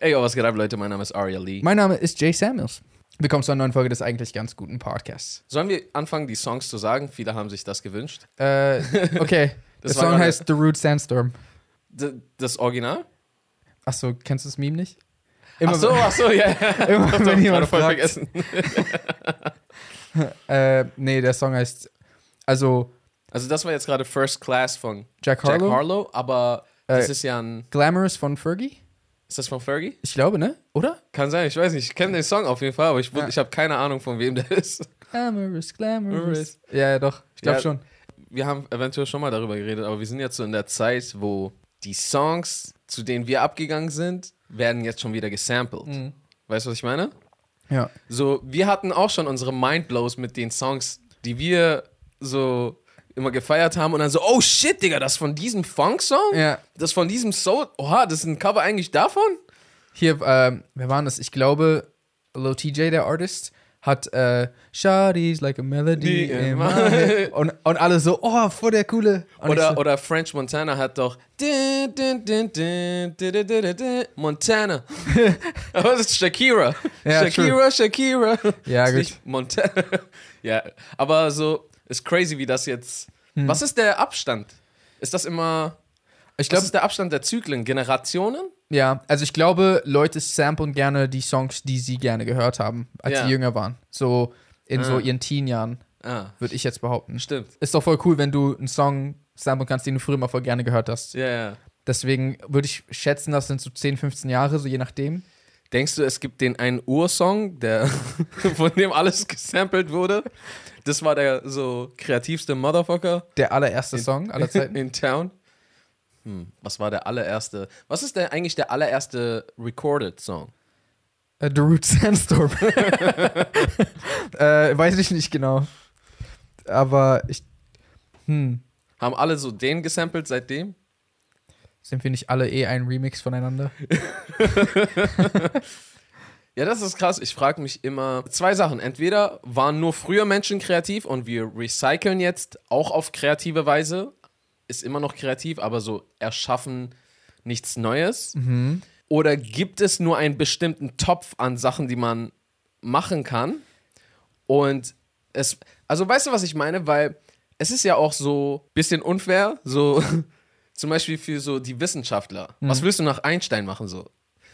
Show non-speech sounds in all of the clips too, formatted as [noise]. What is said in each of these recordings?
Ey, was geht ab, Leute? Mein Name ist Aria Lee. Mein Name ist Jay Samuels. Willkommen zu einer neuen Folge des eigentlich ganz guten Podcasts. Sollen wir anfangen, die Songs zu sagen? Viele haben sich das gewünscht. Äh, okay. [laughs] Das Der Song gerade- heißt The Root Sandstorm. D das Original? Achso, kennst du das Meme nicht? ach so, ach so, ja. ja. [laughs] immer [laughs] wenn das jemand voll fragt. vergessen. Äh, nee, der Song heißt. Also, Also, das war jetzt gerade First Class von Jack Jack Harlow. Harlow, aber das Äh, ist ja ein. Glamorous von Fergie? Ist das von Fergie? Ich glaube, ne? Oder? Kann sein, ich weiß nicht. Ich kenne den Song auf jeden Fall, aber ich, Ja. ich habe keine Ahnung, von wem der ist. Glamorous, glamorous. Glamorous. Ja, ja, doch. Ich glaube Ja. schon. Wir haben eventuell schon mal darüber geredet, aber wir sind jetzt so in der Zeit, wo die Songs, zu denen wir abgegangen sind, werden jetzt schon wieder gesampelt. Mhm. Weißt du, was ich meine? Ja. So, wir hatten auch schon unsere Mindblows mit den Songs, die wir so immer gefeiert haben und dann so, oh shit, Digga, das von diesem Funk-Song? Ja. Das von diesem Soul? Oha, das ist ein Cover eigentlich davon? Hier, ähm, wer war das? Ich glaube, Low TJ, der Artist, hat äh, Shawty's like a melody Die, und, und alle so, oh, voll der coole. Oder, so, oder French Montana hat doch Montana. Das ist Shakira. Ja, Shakira, true. Shakira. Ja, gut. Montana. [laughs] ja, aber so, ist crazy, wie das jetzt. Hm. Was ist der Abstand? Ist das immer. ich glaube, ist der Abstand der Zyklen? Generationen? ja, also ich glaube, Leute samplen gerne die Songs, die sie gerne gehört haben, als Ja. sie jünger waren. So in so Ah. ihren Teen-Jahren, Ah, würde ich jetzt behaupten. stimmt. Ist doch voll cool, wenn du einen Song samplen kannst, den du früher mal voll gerne gehört hast. Ja, ja. Deswegen würde ich schätzen, das sind so 10, 15 Jahre, so je nachdem. Denkst du, es gibt den einen Ursong, der [laughs] von dem alles gesampelt wurde? Das war der so kreativste Motherfucker. Der allererste Song aller Zeiten. [laughs] in Town. Hm, was war der allererste? Was ist der eigentlich der allererste recorded Song? Äh, The Root Sandstorm. [laughs] äh, weiß ich nicht genau. Aber ich. Hm. Haben alle so den gesampelt seitdem? Sind wir nicht alle eh ein Remix voneinander? [laughs] Ja, das ist krass. Ich frage mich immer zwei Sachen. Entweder waren nur früher Menschen kreativ und wir recyceln jetzt auch auf kreative Weise, ist immer noch kreativ, aber so erschaffen nichts Neues. Oder gibt es nur einen bestimmten Topf an Sachen, die man machen kann? Und es, also weißt du, was ich meine? Weil es ist ja auch so ein bisschen unfair, so [laughs] zum Beispiel für so die Wissenschaftler. Was willst du nach Einstein machen so?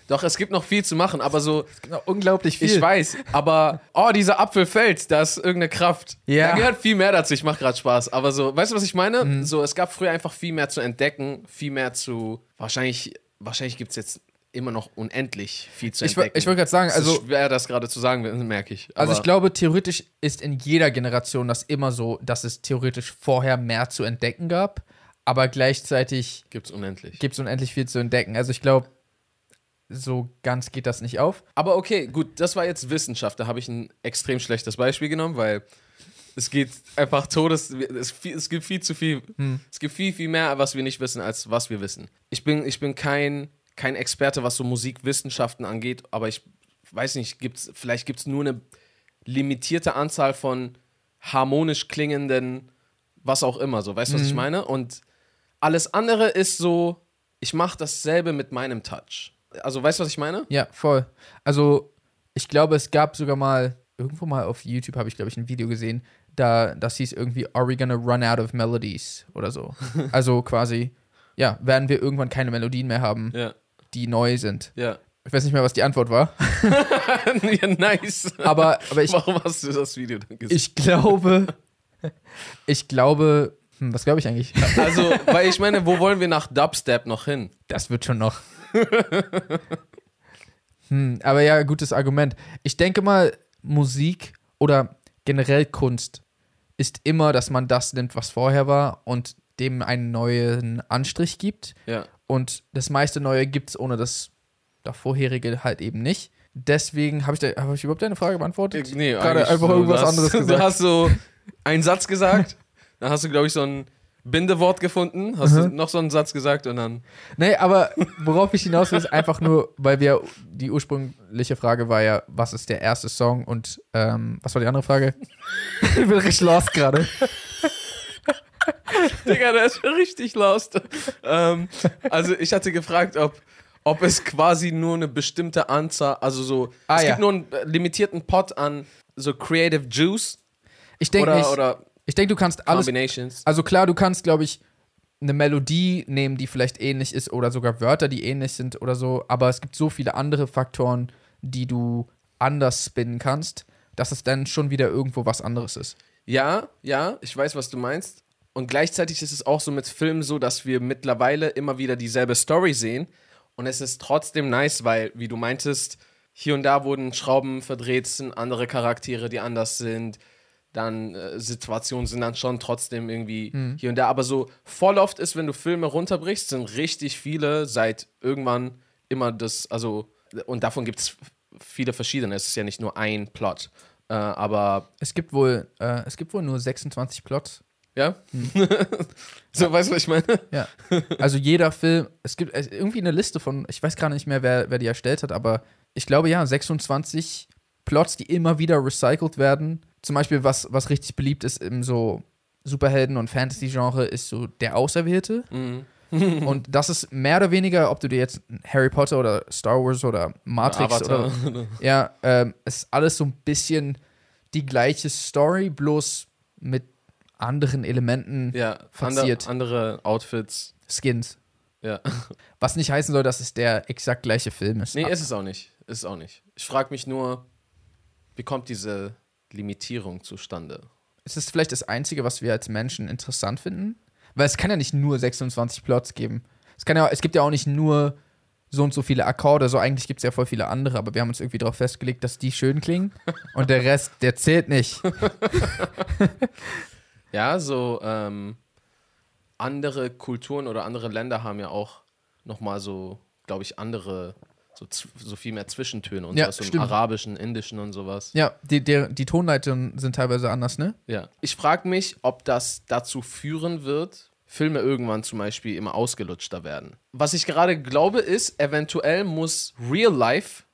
Doch, es gibt noch viel zu machen, aber so, Unglaublich viel. ich weiß, aber oh, dieser Apfel fällt, da ist irgendeine Kraft. Ja. Da gehört viel mehr dazu, ich mache gerade Spaß. Aber so, weißt du, was ich meine? So, es gab früher einfach viel mehr zu entdecken, viel mehr zu. Wahrscheinlich, wahrscheinlich gibt es jetzt immer noch unendlich viel zu Ich, entdecken. ich wollte gerade sagen, Es also, ist schwer, das gerade zu sagen, merke ich. also ich glaube, theoretisch ist in jeder Generation das immer so, dass es theoretisch vorher mehr zu entdecken gab, aber gleichzeitig Gibt es unendlich. gibt es unendlich viel zu entdecken. Also ich glaube, so ganz geht das nicht auf. Aber okay, gut, das war jetzt Wissenschaft. Da habe ich ein extrem schlechtes Beispiel genommen, weil es geht einfach todes. Es, viel- es gibt viel zu viel. Es gibt viel, viel mehr, was wir nicht wissen, als was wir wissen. Ich bin, ich bin kein, kein Experte, was so Musikwissenschaften angeht, aber ich weiß nicht, gibt's, vielleicht gibt es nur eine limitierte Anzahl von harmonisch klingenden, was auch immer, so, weißt du, was ich meine? Und alles andere ist so, ich mache dasselbe mit meinem Touch. Also, weißt du, was ich meine? Ja, voll. Also, ich glaube, es gab sogar mal, irgendwo mal auf YouTube habe ich, glaube ich, ein Video gesehen, da, das hieß irgendwie, Are we gonna run out of melodies? Oder so. [laughs] also quasi, ja, werden wir irgendwann keine Melodien mehr haben, Ja, die neu sind. ja. Ich weiß nicht mehr, was die Antwort war. [laughs] ja, nice. Aber, aber ich, Warum hast du das Video dann gesehen? ich glaube, [laughs] ich glaube, hm, was glaube ich eigentlich? also, weil ich meine, wo wollen wir nach Dubstep noch hin? Das wird schon noch. hm, aber ja, gutes Argument. Ich denke mal, Musik oder generell Kunst ist immer, dass man das nimmt, was vorher war und dem einen neuen Anstrich gibt. Ja. Und das meiste Neue gibt es ohne das davorherige halt eben nicht. Deswegen habe ich, da- hab ich überhaupt deine Frage beantwortet? Nee, Gerade einfach irgendwas [laughs] du anderes Du gesagt. hast so einen Satz gesagt, dann hast du, glaube ich, so ein Bindewort gefunden, hast du Mhm. noch so einen Satz gesagt und dann. Nee, aber worauf ich hinaus will, ist einfach nur, weil wir, die ursprüngliche Frage war ja, was ist der erste Song und ähm, was war die andere Frage? [laughs] ich bin richtig lost gerade. Digga, der ist richtig lost. ähm, also, ich hatte gefragt, ob, ob es quasi nur eine bestimmte Anzahl, also so, Ah, es ja. gibt nur einen limitierten Pot an so Creative Juice Ich denke nicht. oder ich denke, du kannst alles. Combinations. Also klar, du kannst, glaube ich, eine Melodie nehmen, die vielleicht ähnlich ist oder sogar Wörter, die ähnlich sind oder so. Aber es gibt so viele andere Faktoren, die du anders spinnen kannst, dass es dann schon wieder irgendwo was anderes ist. Ja, ja, ich weiß, was du meinst. Und gleichzeitig ist es auch so mit Filmen so, dass wir mittlerweile immer wieder dieselbe Story sehen. Und es ist trotzdem nice, weil, wie du meintest, hier und da wurden Schrauben verdreht, sind andere Charaktere, die anders sind. Dann äh, Situationen sind dann schon trotzdem irgendwie hier und da. Aber so voll oft ist, wenn du Filme runterbrichst, sind richtig viele seit irgendwann immer das, also, und davon gibt es viele verschiedene. Es ist ja nicht nur ein Plot. Äh, aber Es gibt wohl, äh, es gibt wohl nur 26 Plots. Ja? [laughs] so, weißt du, was ich meine? Ja. Also jeder Film, es gibt irgendwie eine Liste von, ich weiß gar nicht mehr, wer, wer die erstellt hat, aber ich glaube ja, 26 Plots, die immer wieder recycelt werden. Zum Beispiel, was, was richtig beliebt ist im so Superhelden- und Fantasy-Genre, ist so der Auserwählte. Mhm. Und das ist mehr oder weniger, ob du dir jetzt Harry Potter oder Star Wars oder Matrix Avatar. oder [laughs] ja, ähm, es ist alles so ein bisschen die gleiche Story, bloß mit anderen Elementen, ja, Verziert. andere, andere Outfits. Skins. Ja. [laughs] Was nicht heißen soll, dass es der exakt gleiche Film ist. Nee, ist es auch nicht. Ist es auch nicht. Ich frage mich nur, wie kommt diese Limitierung zustande? ist es vielleicht das Einzige, was wir als Menschen interessant finden? Weil es kann ja nicht nur 26 Plots geben. Es, kann ja, es gibt ja auch nicht nur so und so viele Akkorde, so eigentlich gibt es ja voll viele andere, aber wir haben uns irgendwie darauf festgelegt, dass die schön klingen [laughs] und der Rest, der zählt nicht. [laughs] Ja, so ähm, andere Kulturen oder andere Länder haben ja auch nochmal so, glaube ich, andere, so, so viel mehr Zwischentöne und Ja, sowas, so im arabischen, indischen und sowas. Ja, die, die, die Tonleitungen sind teilweise anders, ne? Ja. Ich frage mich, ob das dazu führen wird, Filme irgendwann zum Beispiel immer ausgelutschter werden. Was ich gerade glaube, ist, eventuell muss Real Life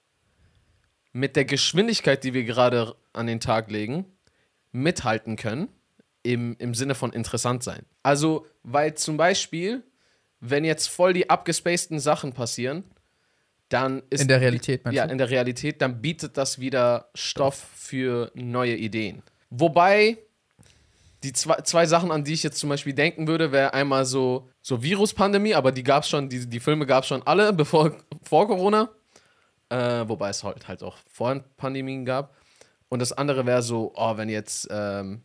mit der Geschwindigkeit, die wir gerade an den Tag legen, mithalten können, im, im Sinne von interessant sein. Also, weil zum Beispiel, wenn jetzt voll die abgespaceden Sachen passieren, dann ist In der Realität, meinst ja, du? in der Realität, dann bietet das wieder Stoff für neue Ideen. Wobei die zwei, zwei Sachen, an die ich jetzt zum Beispiel denken würde, wäre einmal so, so Viruspandemie, aber die gab es schon, die, die Filme gab es schon alle [laughs] bevor, vor Corona. Äh, wobei es halt, halt auch vorhin Pandemien gab. Und das andere wäre so, oh, wenn jetzt ähm,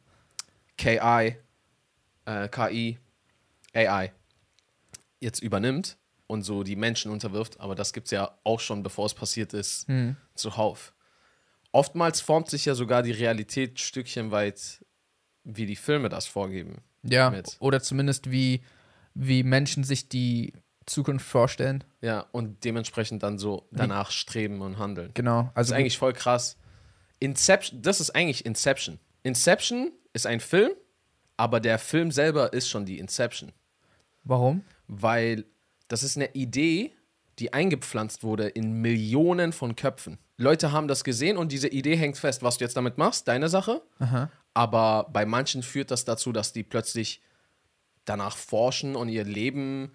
KI, äh, KI, AI jetzt übernimmt und so die Menschen unterwirft, aber das gibt es ja auch schon, bevor es passiert ist, zuhauf. Oftmals formt sich ja sogar die Realität stückchenweit, wie die Filme das vorgeben. Ja, Mit. oder zumindest wie, wie Menschen sich die Zukunft vorstellen. Ja, und dementsprechend dann so danach streben und handeln. Genau, Das also ist eigentlich voll krass. Inception, das ist eigentlich Inception. Inception ist ein Film, aber der Film selber ist schon die Inception. warum? weil das ist eine Idee, die eingepflanzt wurde in Millionen von Köpfen. Leute haben das gesehen und diese Idee hängt fest. Was du jetzt damit machst, deine Sache. Aber bei manchen führt das dazu, dass die plötzlich danach forschen und ihr Leben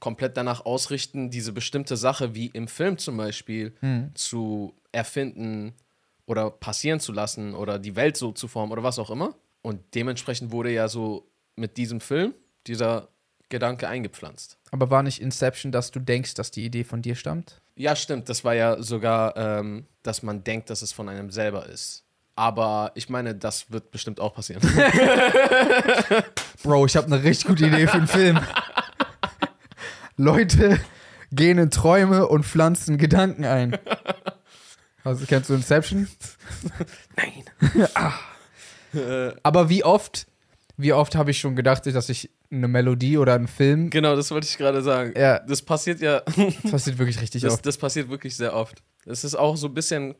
komplett danach ausrichten, diese bestimmte Sache wie im Film zum Beispiel zu erfinden oder passieren zu lassen oder die Welt so zu formen oder was auch immer. Und dementsprechend wurde ja so mit diesem Film dieser Gedanke eingepflanzt. Aber war nicht Inception, dass du denkst, dass die Idee von dir stammt? Ja, stimmt. Das war ja sogar, ähm, dass man denkt, dass es von einem selber ist. Aber ich meine, das wird bestimmt auch passieren. [laughs] Bro, ich habe eine richtig gute Idee für einen Film. Leute gehen in Träume und pflanzen Gedanken ein. Also, kennst du Inception? [laughs] Nein. [laughs] Aber wie oft, wie oft habe ich schon gedacht, dass ich eine Melodie oder einen Film, Genau, das wollte ich gerade sagen. Ja. Das passiert ja, das passiert wirklich richtig das, oft. das passiert wirklich sehr oft. Es ist auch so ein bisschen,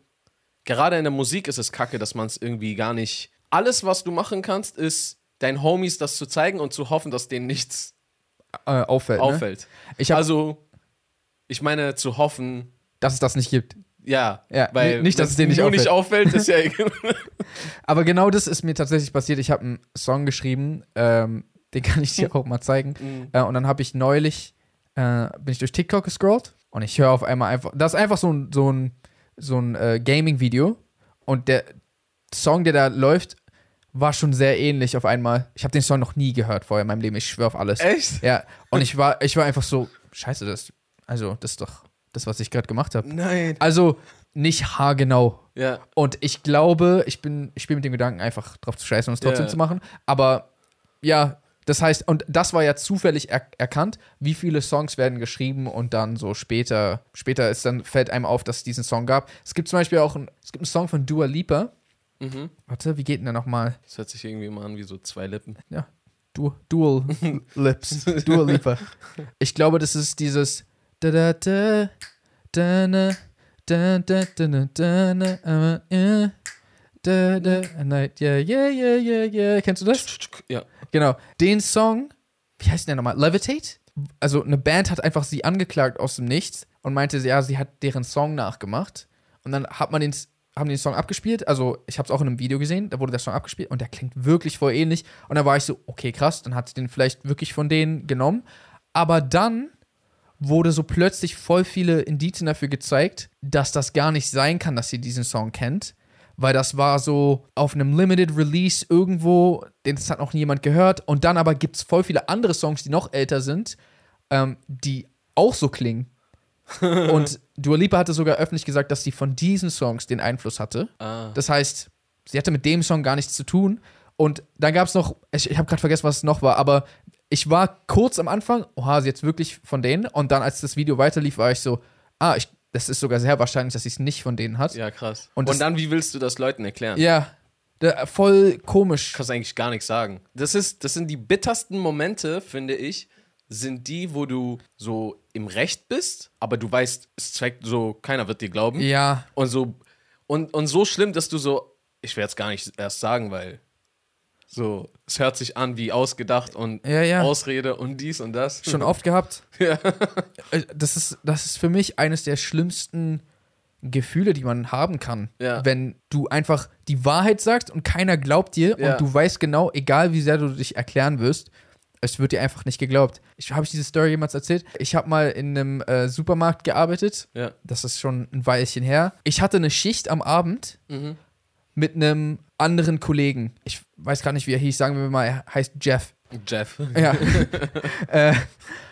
gerade in der Musik ist es kacke, dass man es irgendwie gar nicht. Alles, was du machen kannst, ist deinen Homies das zu zeigen und zu hoffen, dass denen nichts Äh, auffällt. Ne? auffällt. Ich hab, Also, ich meine, zu hoffen, dass es das nicht gibt. Ja, Ja, weil nicht, dass es denen nicht nur nicht auffällt, ist ja egal. [laughs] Aber genau das ist mir tatsächlich passiert. Ich habe einen Song geschrieben, ähm, den kann ich dir auch mal zeigen. [laughs] Mhm. Äh, und dann habe ich neulich, äh, bin ich durch TikTok gescrollt Und ich höre auf einmal einfach, das ist einfach so ein, so ein, so ein äh, Gaming-Video. Und der Song, der da läuft, war schon sehr ähnlich auf einmal. Ich habe den Song noch nie gehört vorher in meinem Leben. Ich schwöre auf alles. Echt? Ja. Und ich war, ich war einfach so, scheiße, das, also, das ist doch das, was ich gerade gemacht habe. Nein. Also, nicht haargenau. Ja. Und ich glaube, ich bin, ich spiele mit dem Gedanken, einfach drauf zu scheißen und es trotzdem Ja. zu machen. Aber ja, das heißt, und das war ja zufällig er erkannt, wie viele Songs werden geschrieben und dann so später, später ist dann, fällt einem auf, dass es diesen Song gab. Es gibt zum Beispiel auch einen, es gibt einen Song von Dua Lipa. Mhm. Warte, wie geht denn der nochmal? Das hört sich irgendwie mal an wie so zwei Lippen. Ja, du Dual [laughs] Lips, Dua Lipa. Ich glaube, das ist dieses da da da da da da da da da da da a night yeah yeah yeah yeah yeah. Kennst du das? Ja. Genau. Den Song, wie heißt der nochmal? Levitate? Also eine Band hat einfach sie angeklagt aus dem Nichts und meinte, ja, sie hat deren Song nachgemacht. Und dann hat man den, haben den Song abgespielt. Also ich habe es auch in einem Video gesehen, da wurde der Song abgespielt und der klingt wirklich voll ähnlich. Und da war ich so, okay, krass, dann hat sie den vielleicht wirklich von denen genommen. Aber dann wurde so plötzlich voll viele Indizien dafür gezeigt, dass das gar nicht sein kann, dass sie diesen Song kennt. Weil das war so auf einem Limited Release irgendwo, den hat noch niemand gehört. Und dann aber gibt es voll viele andere Songs, die noch älter sind, ähm, die auch so klingen. [laughs] Und Dua Lipa hatte sogar öffentlich gesagt, dass sie von diesen Songs den Einfluss hatte. Ah. Das heißt, sie hatte mit dem Song gar nichts zu tun. Und dann gab es noch, ich, ich habe gerade vergessen, was es noch war, aber ich war kurz am Anfang, oha, sie jetzt wirklich von denen. Und dann, als das Video weiterlief, war ich so, ah, ich, das ist sogar sehr wahrscheinlich, dass sie es nicht von denen hat. Ja, krass. Und Und, dann, wie willst du das Leuten erklären? Ja, da, voll komisch. kannst eigentlich gar nichts sagen. Das, ist, das sind die bittersten Momente, finde ich, sind die, wo du so im Recht bist, aber du weißt, es zeigt so, keiner wird dir glauben. Ja, Und so, und, und so schlimm, dass du so, ich werde es gar nicht erst sagen, weil so, es hört sich an wie ausgedacht und Ja, ja. Ausrede und dies und das. schon oft gehabt. [laughs] Ja. Äh, Das ist, das ist für mich eines der schlimmsten Gefühle, die man haben kann. Ja. Wenn du einfach die Wahrheit sagst und keiner glaubt dir und du weißt genau, egal wie sehr du dich erklären wirst, es wird dir einfach nicht geglaubt. Ich, Habe ich diese Story jemals erzählt? Ich habe mal in einem äh, Supermarkt gearbeitet. Ja. Das ist schon ein Weilchen her. Ich hatte eine Schicht am Abend Mhm. mit einem anderen Kollegen. Ich weiß gar nicht, wie er hieß. Sagen wir mal, er heißt Jeff. Jeff. Ja. [laughs] [laughs] äh,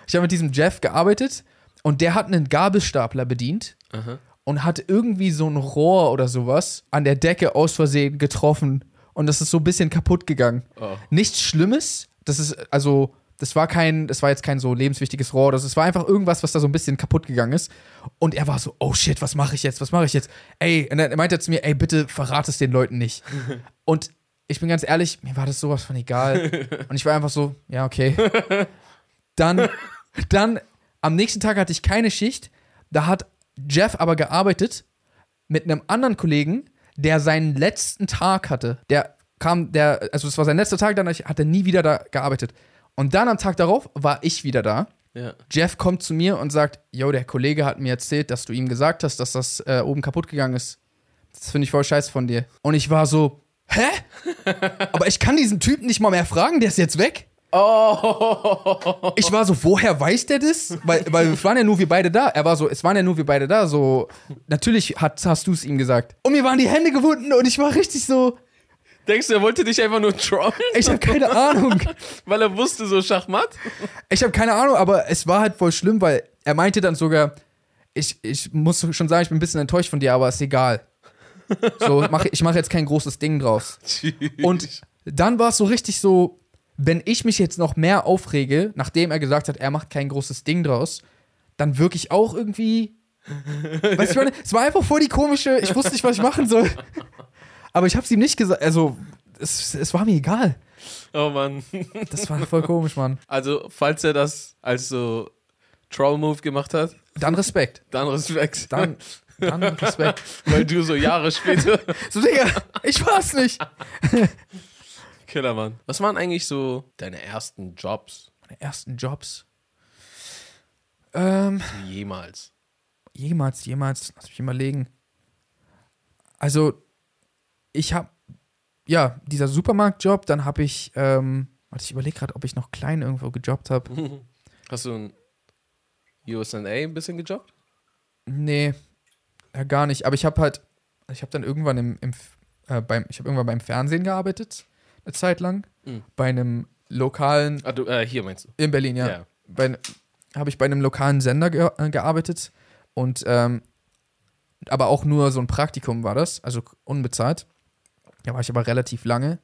ich habe mit diesem Jeff gearbeitet und der hat einen Gabelstapler bedient Aha. und hat irgendwie so ein Rohr oder sowas an der Decke aus Versehen getroffen und das ist so ein bisschen kaputt gegangen. Oh. Nichts Schlimmes. Das ist also, das war kein, das war jetzt kein so lebenswichtiges Rohr. Das war einfach irgendwas, was da so ein bisschen kaputt gegangen ist. Und er war so, oh shit, was mache ich jetzt? Was mache ich jetzt? Ey, und dann meinte er zu mir, ey, bitte verrat es den Leuten nicht. [laughs] und ich bin ganz ehrlich, mir war das sowas von egal. [laughs] Und ich war einfach so, ja, okay. Dann, dann, am nächsten Tag hatte ich keine Schicht. Da hat Jeff aber gearbeitet mit einem anderen Kollegen, der seinen letzten Tag hatte. Der kam, der, also es war sein letzter Tag, dann hat er nie wieder da gearbeitet. Und dann am Tag darauf war ich wieder da. Ja. Jeff kommt zu mir und sagt, yo, der Kollege hat mir erzählt, dass du ihm gesagt hast, dass das äh, oben kaputt gegangen ist. Das finde ich voll scheiße von dir. Und ich war so, hä? Aber ich kann diesen Typen nicht mal mehr fragen, der ist jetzt weg. Oh. Ich war so, woher weiß der das? Weil, weil es waren ja nur wir beide da. Er war so, es waren ja nur wir beide da. So, natürlich hat, hast du es ihm gesagt. Und mir waren die Hände gewunden und ich war richtig so, Denkst du, er wollte dich einfach nur trollen? ich habe keine Ahnung. Weil er wusste, so Schachmatt? Ich habe keine Ahnung, aber es war halt voll schlimm, weil er meinte dann sogar, ich, ich muss schon sagen, ich bin ein bisschen enttäuscht von dir, aber ist egal. So, mach, ich mache jetzt kein großes Ding draus. Und dann war es so richtig so, wenn ich mich jetzt noch mehr aufrege, nachdem er gesagt hat, er macht kein großes Ding draus, dann wirke ich auch irgendwie. Weißt du, meine, es war einfach voll die komische, ich wusste nicht, was ich machen soll. Aber ich hab's ihm nicht gesagt, also es, es war mir egal. Oh Mann. Das war voll komisch, Mann. Also, falls er das als so Troll-Move gemacht hat, Dann Respekt. dann Respekt. Dann, dann Respekt. [laughs] Weil du so Jahre später. [laughs] So, Digga, ich war's nicht. [laughs] Killer, Mann. Was waren eigentlich so deine ersten Jobs Meine ersten Jobs. Ähm, jemals? jemals, jemals, lass mich überlegen. Also, ich hab, ja, dieser Supermarktjob, dann habe ich, ähm, warte, ich überlege gerade, ob ich noch klein irgendwo gejobbt habe. Hast du in USA ein bisschen gejobbt? Nee, ja, gar nicht. Aber ich habe halt, ich habe dann irgendwann im, im äh, beim, ich habe irgendwann beim Fernsehen gearbeitet, eine Zeit lang. Mhm. Bei einem lokalen, Ah, du, äh, hier meinst du? in Berlin, ja. Ja. Bei, habe ich bei einem lokalen Sender ge äh, gearbeitet und ähm, aber auch nur so ein Praktikum war das, also unbezahlt. Da war ich aber relativ lange.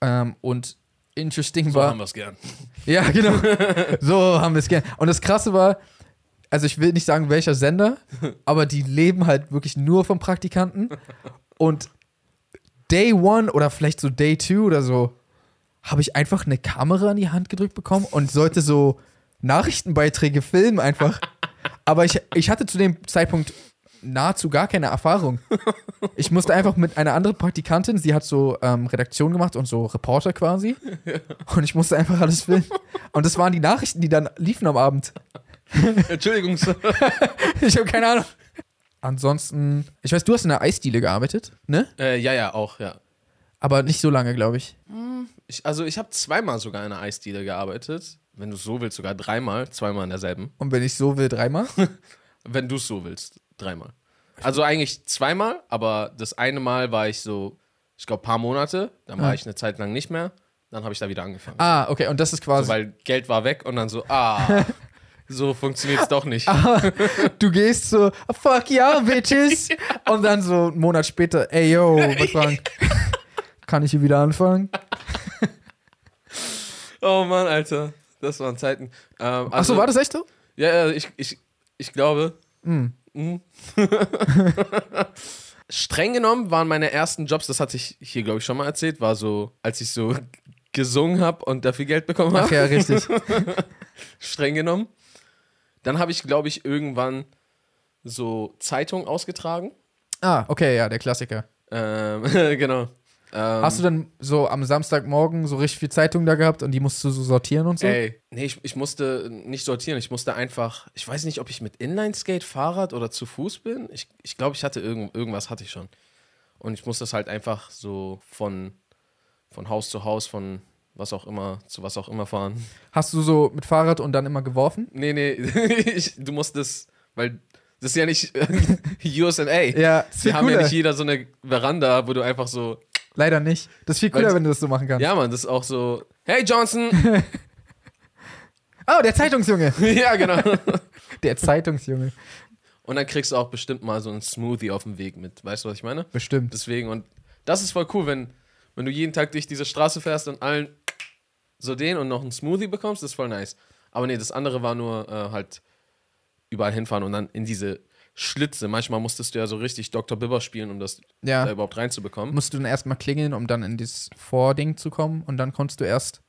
Ähm, und interesting So war. haben wir es gern. [laughs] Ja, genau. so haben wir es gern. Und das Krasse war, also ich will nicht sagen, welcher Sender, [laughs] aber die leben halt wirklich nur vom Praktikanten. Und Day One oder vielleicht so Day Two oder so, habe ich einfach eine Kamera in die Hand gedrückt bekommen und sollte so Nachrichtenbeiträge filmen einfach. Aber ich, ich hatte zu dem Zeitpunkt nahezu gar keine Erfahrung. Ich musste einfach mit einer anderen Praktikantin, sie hat so ähm, Redaktion gemacht und so Reporter quasi. [laughs] Und ich musste einfach alles filmen. Und das waren die Nachrichten, die dann liefen am Abend. [laughs] Entschuldigung. [laughs] Ich habe keine Ahnung. Ansonsten, ich weiß, du hast in der Eisdiele gearbeitet, ne? äh, ja, ja, auch, ja. Aber nicht so lange, glaube ich. Ich, also ich habe zweimal sogar in einer Eisdiele gearbeitet. Wenn du so willst, sogar dreimal. Zweimal in derselben. Und wenn ich so will, dreimal. [laughs] Wenn du es so willst, dreimal. Also eigentlich zweimal, aber das eine Mal war ich so, ich glaube, paar Monate. Dann war Ah. ich eine Zeit lang nicht mehr. Dann habe ich da wieder angefangen. Ah, okay, und das ist quasi. so, weil Geld war weg und dann so, ah, so funktioniert es doch nicht. du gehst so, fuck yeah, bitches. [laughs] Und dann so einen Monat später, ey yo, [laughs] was sagen? Kann ich hier wieder anfangen? [laughs] Oh Mann, Alter. Das waren Zeiten. Ähm, Achso, also, war das echt so? Ja, ja, ich, ich, ich glaube. Mhm. Streng genommen waren meine ersten Jobs, das hatte ich hier, glaube ich, schon mal erzählt, war so, als ich so gesungen habe und dafür Geld bekommen habe. Ach ja, richtig. Streng genommen. Dann habe ich, glaube ich, irgendwann so Zeitung ausgetragen. Ah, okay, ja, der Klassiker. Ähm, [laughs] genau. Ähm, Hast du dann so am Samstagmorgen so richtig viel Zeitung da gehabt und die musst du so sortieren und so? Ey, nee, ich, ich musste nicht sortieren. Ich musste einfach, ich weiß nicht, ob ich mit Inline-Skate, Fahrrad oder zu Fuß bin. Ich, ich glaube, ich hatte irgend, irgendwas hatte ich schon. Und ich musste das halt einfach so von, von Haus zu Haus, von was auch immer, zu was auch immer fahren. Hast du so mit Fahrrad und dann immer geworfen? Nee, nee, [laughs] ich, du musst das, weil das ist ja nicht USA. [laughs] Ja, ist Wir haben ja cooler. nicht jeder so eine Veranda, wo du einfach so, Leider nicht. Das ist viel cooler, Weil's- wenn du das so machen kannst. ja, Mann, das ist auch so, hey Johnson. [laughs] Oh, der Zeitungsjunge. ja, genau. Der Zeitungsjunge. Und dann kriegst du auch bestimmt mal so einen Smoothie auf dem Weg mit. Weißt du, was ich meine? Bestimmt. Deswegen, und das ist voll cool, wenn, wenn du jeden Tag durch diese Straße fährst und allen so den und noch einen Smoothie bekommst, das ist voll nice. Aber nee, das andere war nur äh, halt überall hinfahren und dann in diese Schlitze. Manchmal musstest du ja so richtig Dr. Bibber spielen, um das Ja. da überhaupt reinzubekommen. Musst du dann erstmal klingeln, um dann in dieses Vording zu kommen und dann konntest du erst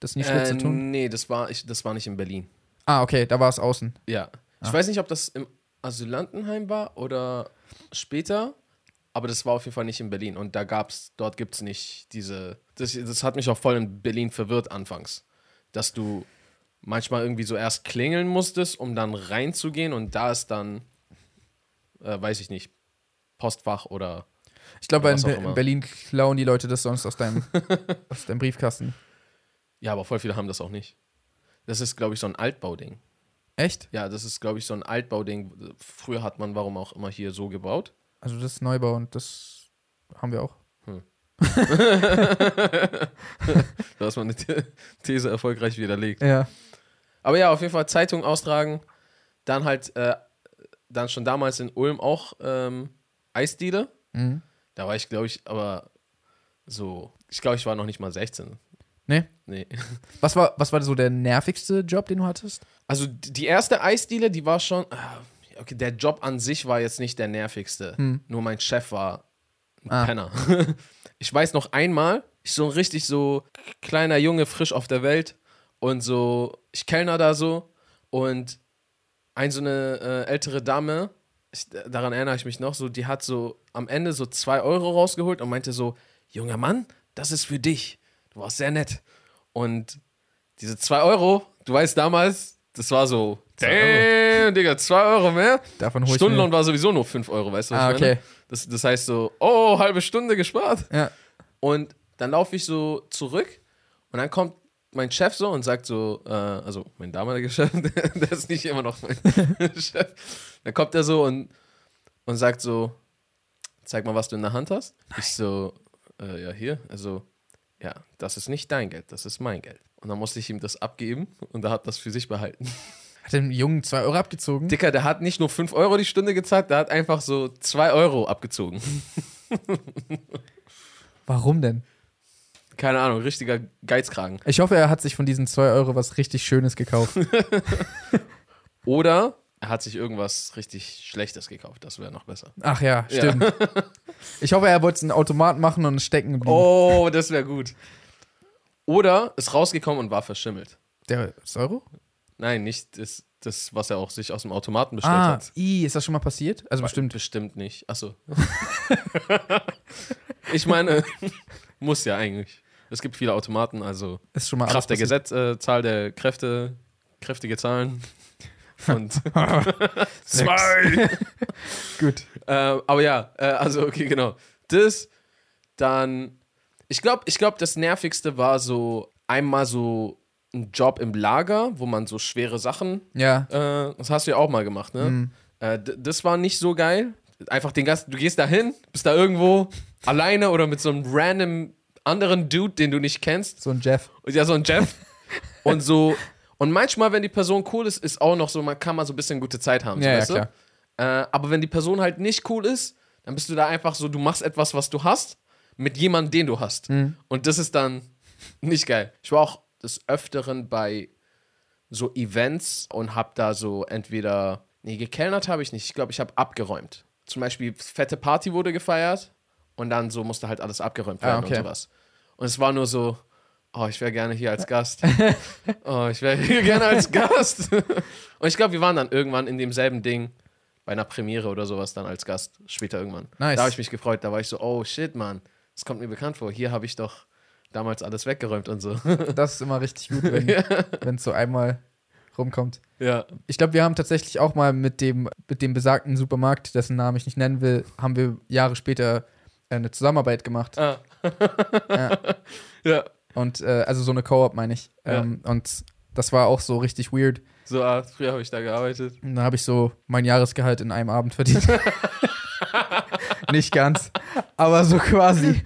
das in die Schlitze Äh, tun? nee, das war, ich, das war nicht in Berlin. Ah, okay, da war es außen. Ja. Ich Ah. weiß nicht, ob das im Asylantenheim war oder später, aber das war auf jeden Fall nicht in Berlin. Und da gab's, dort gibt es nicht diese. Das, das hat mich auch voll in Berlin verwirrt anfangs. Dass du manchmal irgendwie so erst klingeln musstest, um dann reinzugehen und da ist dann, äh, weiß ich nicht, Postfach oder. Ich glaube, in, Be in. Berlin klauen die Leute das sonst aus deinem, [laughs] aus deinem Briefkasten. Ja, aber voll viele haben das auch nicht. Das ist, glaube ich, so ein Altbauding. Echt? Ja, das ist, glaube ich, so ein Altbauding. Früher hat man, warum auch immer, hier so gebaut. Also das ist Neubau und das haben wir auch. [laughs] Da hast man eine The- These erfolgreich widerlegt. Ja. Aber ja, auf jeden Fall Zeitung austragen. Dann halt, äh, dann schon damals in Ulm auch ähm, Eisdiele. Mhm. Da war ich, glaube ich, aber so, ich glaube, ich war noch nicht mal 16. Nee. Nee. [laughs] Was war, was war so der nervigste Job, den du hattest? Also die erste Eisdiele, die war schon, ah, okay, der Job an sich war jetzt nicht der nervigste. Hm. Nur mein Chef war ein Ah. Penner. [laughs] ich weiß noch einmal, ich so ein richtig so kleiner Junge, frisch auf der Welt und so, ich kellner da so und ein so eine äh, ältere Dame, ich, daran erinnere ich mich noch, so, die hat so am Ende so zwei Euro rausgeholt und meinte so, junger Mann, das ist für dich. Du warst sehr nett. Und diese zwei Euro, du weißt damals, das war so, Zwei damn, Digga, zwei Euro mehr. Davon hol ich Stundenlohn war sowieso nur fünf Euro, weißt du, was Ah, ich meine? okay. Das, das heißt so, oh, halbe Stunde gespart. Ja. Und dann laufe ich so zurück und dann kommt mein Chef so und sagt so, äh, also mein damaliger [laughs] Chef, der ist nicht immer noch mein [laughs] Chef. Dann kommt er so und, und sagt so, zeig mal, was du in der Hand hast. Ich so, äh, ja, hier. Also, ja, das ist nicht dein Geld, das ist mein Geld. Und dann musste ich ihm das abgeben und er hat das für sich behalten. Hat dem Jungen zwei Euro abgezogen? Dicker, der hat nicht nur 5 Euro die Stunde gezahlt, der hat einfach so 2 Euro abgezogen. [laughs] Warum denn? Keine Ahnung, richtiger Geizkragen. Ich hoffe, er hat sich von diesen zwei Euro was richtig Schönes gekauft. [laughs] Oder er hat sich irgendwas richtig Schlechtes gekauft. Das wäre noch besser. Ach ja, stimmt. Ich hoffe, er wollte einen Automat machen und stecken geblieben. Oh, das wäre gut. Oder ist rausgekommen und war verschimmelt. Der ist Euro? Nein, nicht das, das, was er auch sich aus dem Automaten bestellt Ah, hat. i, ist das schon mal passiert? Also bestimmt. Bestimmt nicht. Achso. [laughs] ich meine, [laughs] muss ja eigentlich. Es gibt viele Automaten, also Ist schon mal Kraft der alles Gesetz, äh, Zahl der Kräfte, kräftige Zahlen. [laughs] Und Zwei. Gut. äh, aber ja, äh, also okay, genau. Das, dann, ich glaube, ich glaube, das Nervigste war so einmal so ein Job im Lager, wo man so schwere Sachen, Ja. äh, das hast du ja auch mal gemacht, ne? Mhm. Äh, das war nicht so geil. Einfach den Gast, du gehst da hin, bist da irgendwo alleine oder mit so einem random anderen Dude, den du nicht kennst. So ein Jeff. Ja, so ein Jeff. [laughs] und so. Und manchmal, wenn die Person cool ist, ist auch noch so, man kann mal so ein bisschen gute Zeit haben. so, Ja, ja, du? klar. Äh, aber wenn die Person halt nicht cool ist, dann bist du da einfach so, du machst etwas, was du hast, mit jemandem, den du hast. Mhm. Und das ist dann nicht geil. Ich war auch des Öfteren bei so Events und hab da so entweder, nee, gekellnert habe ich nicht. Ich glaube, ich habe abgeräumt. Zum Beispiel, fette Party wurde gefeiert und dann so musste halt alles abgeräumt Ah, werden okay. und sowas. Und es war nur so, oh, ich wäre gerne hier als Gast. [laughs] oh, ich wäre hier gerne als Gast. [laughs] und ich glaube, wir waren dann irgendwann in demselben Ding bei einer Premiere oder sowas dann als Gast, später irgendwann. Nice. Da habe ich mich gefreut. Da war ich so, oh shit, Mann, das kommt mir bekannt vor. Hier habe ich doch damals alles weggeräumt und so. [laughs] Das ist immer richtig gut, wenn [laughs] es so einmal rumkommt. ja. Ich glaube, wir haben tatsächlich auch mal mit dem, mit dem besagten Supermarkt, dessen Namen ich nicht nennen will, haben wir Jahre später äh, eine Zusammenarbeit gemacht. Ah. Ja. [laughs] ja. Und äh, also so eine Co-op meine ich. Ja. Ähm, und das war auch so richtig weird. So, ah, früher habe ich da gearbeitet. Und da habe ich so mein Jahresgehalt in einem Abend verdient. nicht ganz, aber so quasi.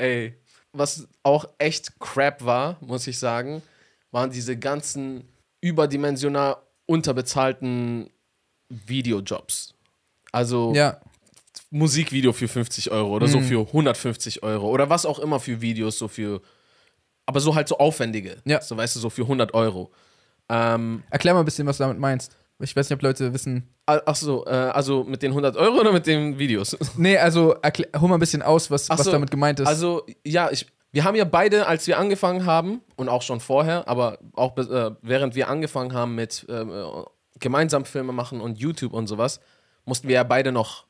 Ey, was auch echt crap war, muss ich sagen, waren diese ganzen überdimensional unterbezahlten Videojobs. Also Ja, Musikvideo für 50 Euro oder so Mhm. für 150 Euro oder was auch immer für Videos, so für, aber so halt so aufwendige. Ja. So weißt du, so für 100 Euro. Ähm, erklär mal ein bisschen, was du damit meinst. Ich weiß nicht, ob Leute wissen. a- ach so, äh, also mit den 100 Euro oder mit den Videos? [laughs] Nee, also erklär, hol mal ein bisschen aus, was, Ach was so, damit gemeint ist. Also, ja, ich, wir haben ja beide, als wir angefangen haben, und auch schon vorher, aber auch äh, während wir angefangen haben mit äh, äh, gemeinsam Filme machen und YouTube und sowas, mussten wir ja beide noch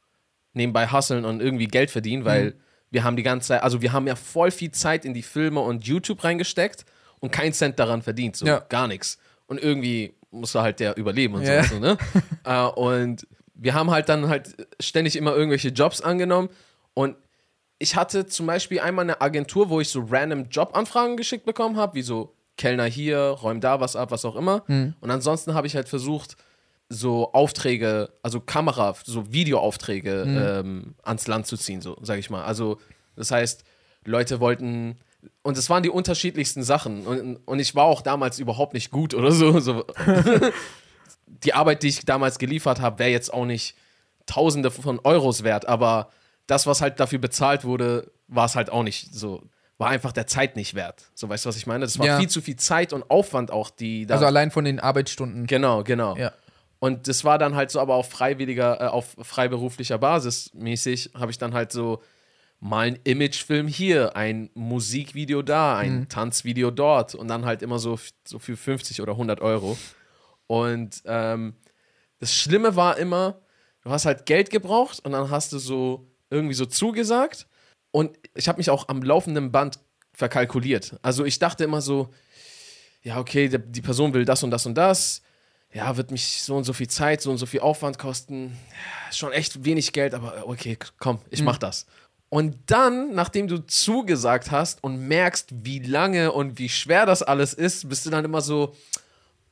nebenbei hustlen und irgendwie Geld verdienen, weil Mhm. wir haben die ganze Zeit, also wir haben ja voll viel Zeit in die Filme und YouTube reingesteckt und keinen Cent daran verdient, so Ja. gar nichts. Und irgendwie musste halt der überleben und sowas, so, ne? [laughs] äh, und wir haben halt dann halt ständig immer irgendwelche Jobs angenommen und ich hatte zum Beispiel einmal eine Agentur, wo ich so random Jobanfragen geschickt bekommen habe, wie so Kellner hier, räum da was ab, was auch immer. Und ansonsten habe ich halt versucht, so Aufträge, also Kamera, so Videoaufträge ähm, ans Land zu ziehen, so sage ich mal. Also das heißt, Leute wollten und es waren die unterschiedlichsten Sachen und, und ich war auch damals überhaupt nicht gut oder so. so. [laughs] die Arbeit, die ich damals geliefert habe, wäre jetzt auch nicht Tausende von Euros wert, aber das, was halt dafür bezahlt wurde, war es halt auch nicht so, war einfach der Zeit nicht wert. So, weißt du, was ich meine? Das war Ja. viel zu viel Zeit und Aufwand auch, die da. also allein von den Arbeitsstunden. genau, genau. Ja. Und das war dann halt so, aber auf freiwilliger, äh, auf freiberuflicher Basis mäßig, habe ich dann halt so mal einen Imagefilm hier, ein Musikvideo da, ein Tanzvideo dort und dann halt immer so, so für 50 oder 100 Euro. Und ähm, das Schlimme war immer, du hast halt Geld gebraucht und dann hast du so irgendwie so zugesagt und ich habe mich auch am laufenden Band verkalkuliert. Also ich dachte immer so, ja, okay, die Person will das und das und das. Ja, wird mich so und so viel Zeit, so und so viel Aufwand kosten. Ja, schon echt wenig Geld, aber okay, komm, ich mach das. Und dann, nachdem du zugesagt hast und merkst, wie lange und wie schwer das alles ist, bist du dann immer so,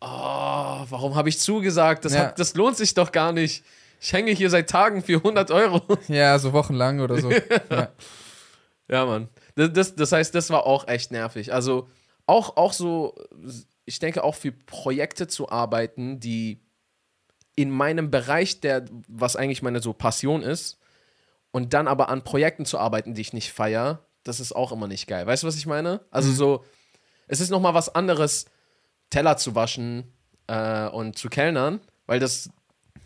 oh, warum habe ich zugesagt? Das, Ja. hat, das lohnt sich doch gar nicht. Ich hänge hier seit Tagen für 100 Euro. [laughs] Ja, so wochenlang oder so. [laughs] ja. Ja, Mann. Das, das, das heißt, das war auch echt nervig. Also auch, auch so, ich denke auch für Projekte zu arbeiten, die in meinem Bereich, der, was eigentlich meine so Passion ist, und dann aber an Projekten zu arbeiten, die ich nicht feiere, das ist auch immer nicht geil. Weißt du, was ich meine? Also so, es ist nochmal was anderes, Teller zu waschen äh, und zu kellnern, weil das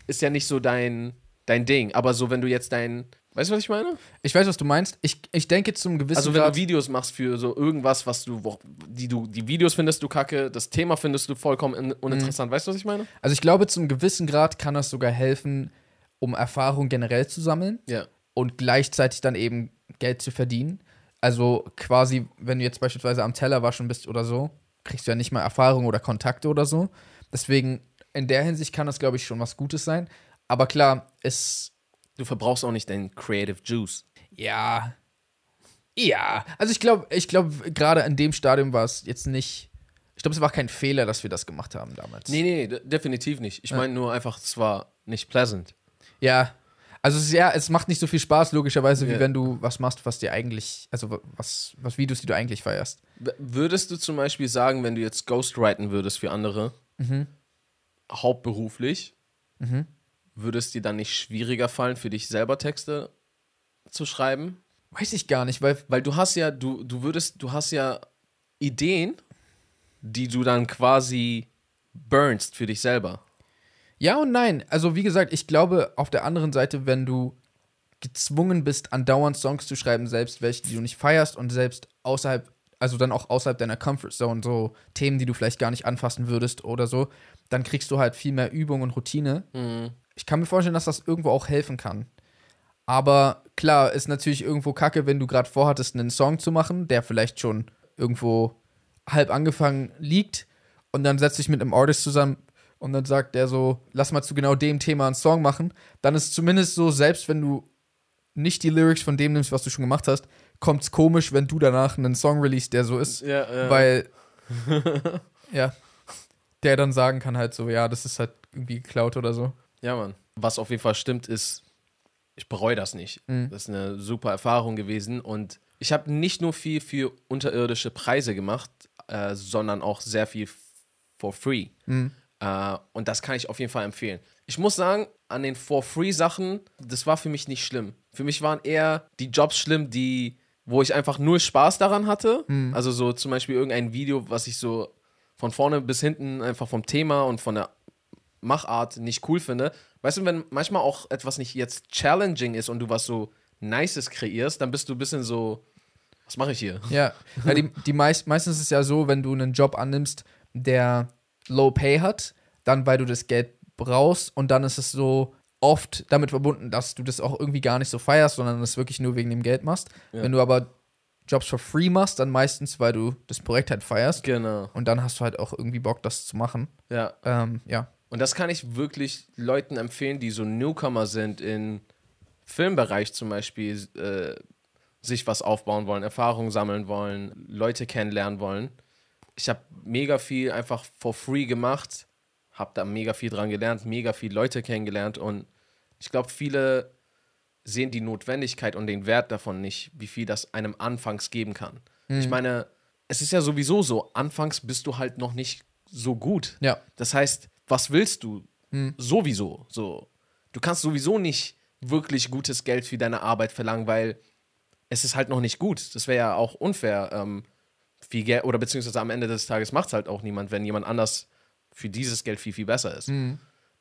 ist ja nicht so dein, dein Ding. Aber so, wenn du jetzt dein, weißt du, was ich meine? Ich weiß, was du meinst. Ich, ich denke zum gewissen Also wenn Grad. du Videos machst für so irgendwas, was du, wo, die du, die Videos findest du kacke, das Thema findest du vollkommen in, uninteressant. Weißt du, was ich meine? Also ich glaube, zum gewissen Grad kann das sogar helfen, um Erfahrung generell zu sammeln Ja. Und gleichzeitig dann eben Geld zu verdienen. Also quasi, wenn du jetzt beispielsweise am Teller waschen bist oder so, kriegst du ja nicht mal Erfahrung oder Kontakte oder so. Deswegen, in der Hinsicht kann das, glaube ich, schon was Gutes sein. Aber klar, es Du verbrauchst auch nicht deinen Creative Juice. Ja. Ja. Also ich glaube, ich glaube, gerade in dem Stadium war es jetzt nicht. Ich glaube, es war kein Fehler, dass wir das gemacht haben damals. Nee, nee, definitiv nicht. Ich meine nur einfach, es war nicht pleasant. Ja. Also es, ist, ja, es macht nicht so viel Spaß, logischerweise, wie Ja. wenn du was machst, was dir eigentlich, also was, was Videos, die du eigentlich feierst. Würdest du zum Beispiel sagen, wenn du jetzt ghostwriten würdest für andere, hauptberuflich, würde es dir dann nicht schwieriger fallen, für dich selber Texte zu schreiben? Weiß ich gar nicht, weil Weil du hast ja, du, du würdest, du hast ja Ideen, die du dann quasi burnst für dich selber. Ja und nein. Also wie gesagt, ich glaube auf der anderen Seite, wenn du gezwungen bist, andauernd Songs zu schreiben, selbst welche, die du nicht feierst und selbst außerhalb, also dann auch außerhalb deiner Comfort Zone, so Themen, die du vielleicht gar nicht anfassen würdest oder so, dann kriegst du halt viel mehr Übung und Routine. Ich kann mir vorstellen, dass das irgendwo auch helfen kann. Aber klar, ist natürlich irgendwo kacke, wenn du gerade vorhattest, einen Song zu machen, der vielleicht schon irgendwo halb angefangen liegt und dann setzt dich mit einem Artist zusammen und dann sagt der so, lass mal zu genau dem Thema einen Song machen, dann ist zumindest so, selbst wenn du nicht die Lyrics von dem nimmst, was du schon gemacht hast, kommt's komisch, wenn du danach einen Song release, der so ist, Ja, ja. weil [laughs] ja, der dann sagen kann halt so, ja, das ist halt irgendwie geklaut oder so. Ja, Mann. Was auf jeden Fall stimmt, ist, ich bereue das nicht. Das ist eine super Erfahrung gewesen und ich habe nicht nur viel für unterirdische Preise gemacht, äh, sondern auch sehr viel for free. Äh, und das kann ich auf jeden Fall empfehlen. Ich muss sagen, an den for free Sachen, das war für mich nicht schlimm. Für mich waren eher die Jobs schlimm, die, wo ich einfach nur Spaß daran hatte. Also so zum Beispiel irgendein Video, was ich so von vorne bis hinten einfach vom Thema und von der Machart nicht cool finde. Weißt du, wenn manchmal auch etwas nicht jetzt challenging ist und du was so Nices kreierst, dann bist du ein bisschen so, was mache ich hier? Ja, [laughs] ja die, die meist, meistens ist es ja so, wenn du einen Job annimmst, der Low Pay hat, dann weil du das Geld brauchst und dann ist es so oft damit verbunden, dass du das auch irgendwie gar nicht so feierst, sondern das wirklich nur wegen dem Geld machst. Wenn du aber Jobs for free machst, dann meistens, weil du das Projekt halt feierst Genau. und dann hast du halt auch irgendwie Bock, das zu machen. Ja. Ähm, ja. Und das kann ich wirklich Leuten empfehlen, die so Newcomer sind in Filmbereich zum Beispiel, äh, sich was aufbauen wollen, Erfahrungen sammeln wollen, Leute kennenlernen wollen. Ich habe mega viel einfach for free gemacht, habe da mega viel dran gelernt, mega viel Leute kennengelernt und ich glaube, viele sehen die Notwendigkeit und den Wert davon nicht, wie viel das einem anfangs geben kann. Ich meine, es ist ja sowieso so, anfangs bist du halt noch nicht so gut. Ja. Das heißt, was willst du? Sowieso. So. Du kannst sowieso nicht wirklich gutes Geld für deine Arbeit verlangen, weil es ist halt noch nicht gut. Das wäre ja auch unfair. Ähm, viel Geld, oder beziehungsweise am Ende des Tages macht es halt auch niemand, wenn jemand anders für dieses Geld viel, viel besser ist.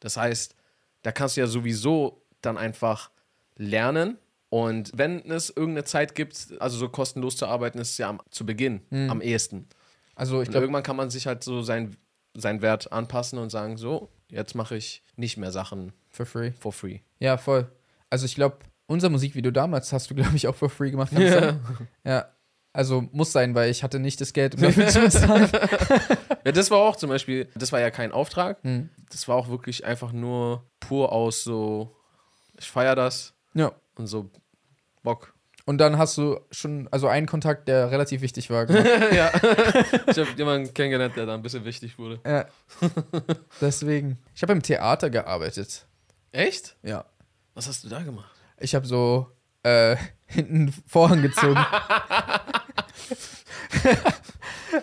Das heißt, da kannst du ja sowieso dann einfach lernen. Und wenn es irgendeine Zeit gibt, also so kostenlos zu arbeiten, ist es ja am, zu Beginn am ehesten. Also ich glaube, irgendwann kann man sich halt so sein, sein Wert anpassen und sagen, so, jetzt mache ich nicht mehr Sachen for free. for free. Ja, voll. Also ich glaube, unser Musikvideo damals hast du, glaube ich, auch for free gemacht. sein? ja. Also muss sein, weil ich hatte nicht das Geld, um [laughs] dafür zu bezahlen. Ja, das war auch zum Beispiel, das war ja kein Auftrag. Hm. Das war auch wirklich einfach nur pur aus so, ich feiere das ja. und so Bock. Und dann hast du schon, also einen Kontakt, der relativ wichtig war. [laughs] ja. Ich habe jemanden kennengelernt, der da ein bisschen wichtig wurde. ja. Deswegen. Ich habe im Theater gearbeitet. Echt? Ja. Was hast du da gemacht? Ich habe so äh, hinten Vorhang gezogen.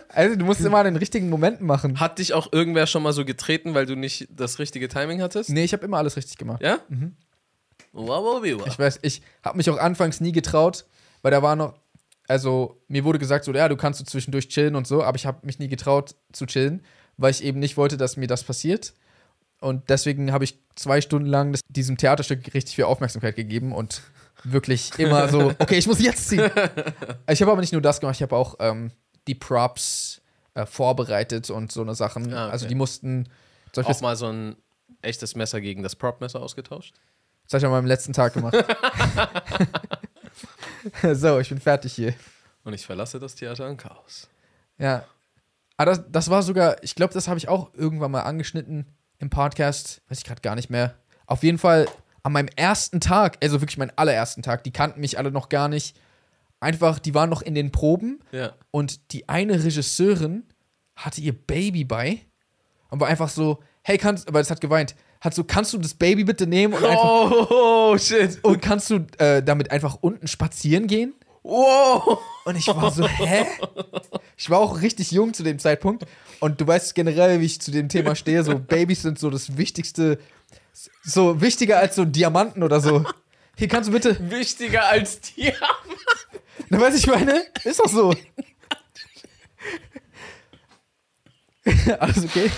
also du musst immer den richtigen Moment machen. Hat dich auch irgendwer schon mal so getreten, weil du nicht das richtige Timing hattest? Nee, ich habe immer alles richtig gemacht. Ja? Wow, wow, wow. Ich weiß, ich habe mich auch anfangs nie getraut, weil da war noch, also mir wurde gesagt so, ja, du kannst so zwischendurch chillen und so, aber ich habe mich nie getraut zu chillen, weil ich eben nicht wollte, dass mir das passiert. Und deswegen habe ich zwei Stunden lang das, diesem Theaterstück richtig viel Aufmerksamkeit gegeben und wirklich immer so, [laughs] okay, ich muss jetzt ziehen. Ich habe aber nicht nur das gemacht, ich habe auch ähm, die Props äh, vorbereitet und so eine Sachen. Ah, okay. Also die mussten, Auch mal so ein echtes Messer gegen das Prop-Messer ausgetauscht? das habe ich an meinem letzten Tag gemacht. [laughs] so, ich bin fertig hier. Und ich verlasse das Theater in Chaos. Ja. Aber das, das war sogar, ich glaube, das habe ich auch irgendwann mal angeschnitten im Podcast. Weiß ich gerade gar nicht mehr. Auf jeden Fall an meinem ersten Tag, also wirklich meinen allerersten Tag, die kannten mich alle noch gar nicht. Einfach, die waren noch in den Proben Ja. und die eine Regisseurin hatte ihr Baby bei und war einfach so, hey, kannst, aber es hat geweint, hat so, kannst du das Baby bitte nehmen und einfach, Oh, shit. und kannst du äh, damit einfach unten spazieren gehen? Wow. Und ich war so, hä? Ich war auch richtig jung zu dem Zeitpunkt. Und du weißt generell, wie ich zu dem Thema stehe. So, Babys sind so das Wichtigste. So wichtiger als so Diamanten oder so. Hier kannst du bitte. Wichtiger als dir. Na, weißt du, ich meine? Ist doch so. Alles okay?